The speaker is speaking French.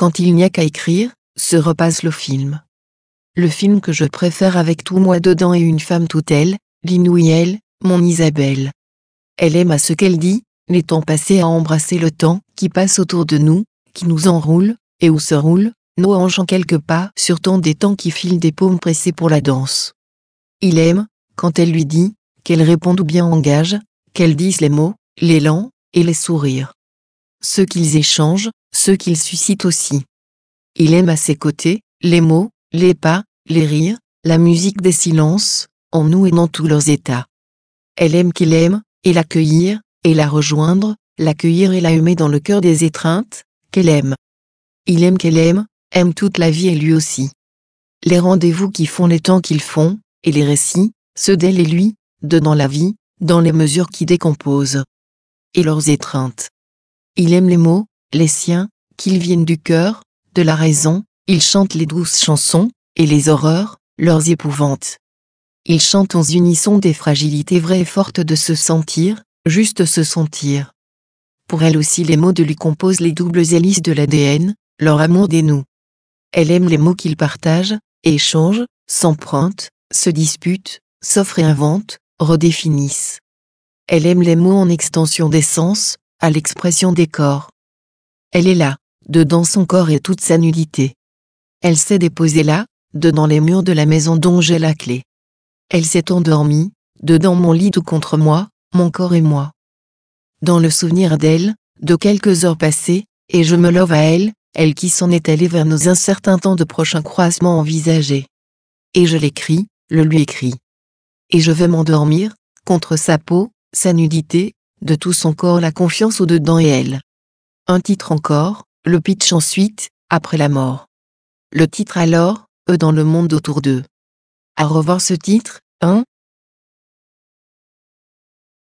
quand il n'y a qu'à écrire, se repasse le film. Le film que je préfère avec tout moi dedans et une femme toute elle, l'inouïelle, mon Isabelle. Elle aime à ce qu'elle dit, les temps passés à embrasser le temps qui passe autour de nous, qui nous enroule, et où se roule, nos hanches en quelques pas sur tant des temps qui filent des paumes pressées pour la danse. Il aime, quand elle lui dit, qu'elle réponde ou bien engage, qu'elle dise les mots, l'élan, et les sourires. Ceux qu'ils échangent, ceux qu'ils suscitent aussi. Il aime à ses côtés, les mots, les pas, les rires, la musique des silences, en nous et dans tous leurs états. Elle aime qu'il aime, et l'accueillir, et la rejoindre, l'accueillir et la humer dans le cœur des étreintes, qu'elle aime. Il aime qu'elle aime, aime toute la vie et lui aussi. Les rendez-vous qui font les temps qu'ils font, et les récits, ceux d'elle et lui, de dans la vie, dans les mesures qui décomposent. Et leurs étreintes. Il aime les mots, les siens, qu'ils viennent du cœur, de la raison, il chante les douces chansons, et les horreurs, leurs épouvantes. Il chante en unisson des fragilités vraies et fortes de se sentir, juste se sentir. Pour elle aussi les mots de lui composent les doubles hélices de l'ADN, leur amour des nous. Elle aime les mots qu'ils partagent, échangent, s'empruntent, se disputent, s'offrent et inventent, redéfinissent. Elle aime les mots en extension des sens, à l'expression des corps. Elle est là, dedans son corps et toute sa nudité. Elle s'est déposée là, dedans les murs de la maison dont j'ai la clé. Elle s'est endormie, dedans mon lit ou contre moi, mon corps et moi. Dans le souvenir d'elle, de quelques heures passées, et je me love à elle, elle qui s'en est allée vers nos incertains temps de prochain croisement envisagé. Et je l'écris, le lui écris. Et je vais m'endormir, contre sa peau, sa nudité, de tout son corps la confiance au-dedans et elle. Un titre encore, le pitch ensuite, après la mort. Le titre alors, eux dans le monde autour d'eux. À revoir ce titre, hein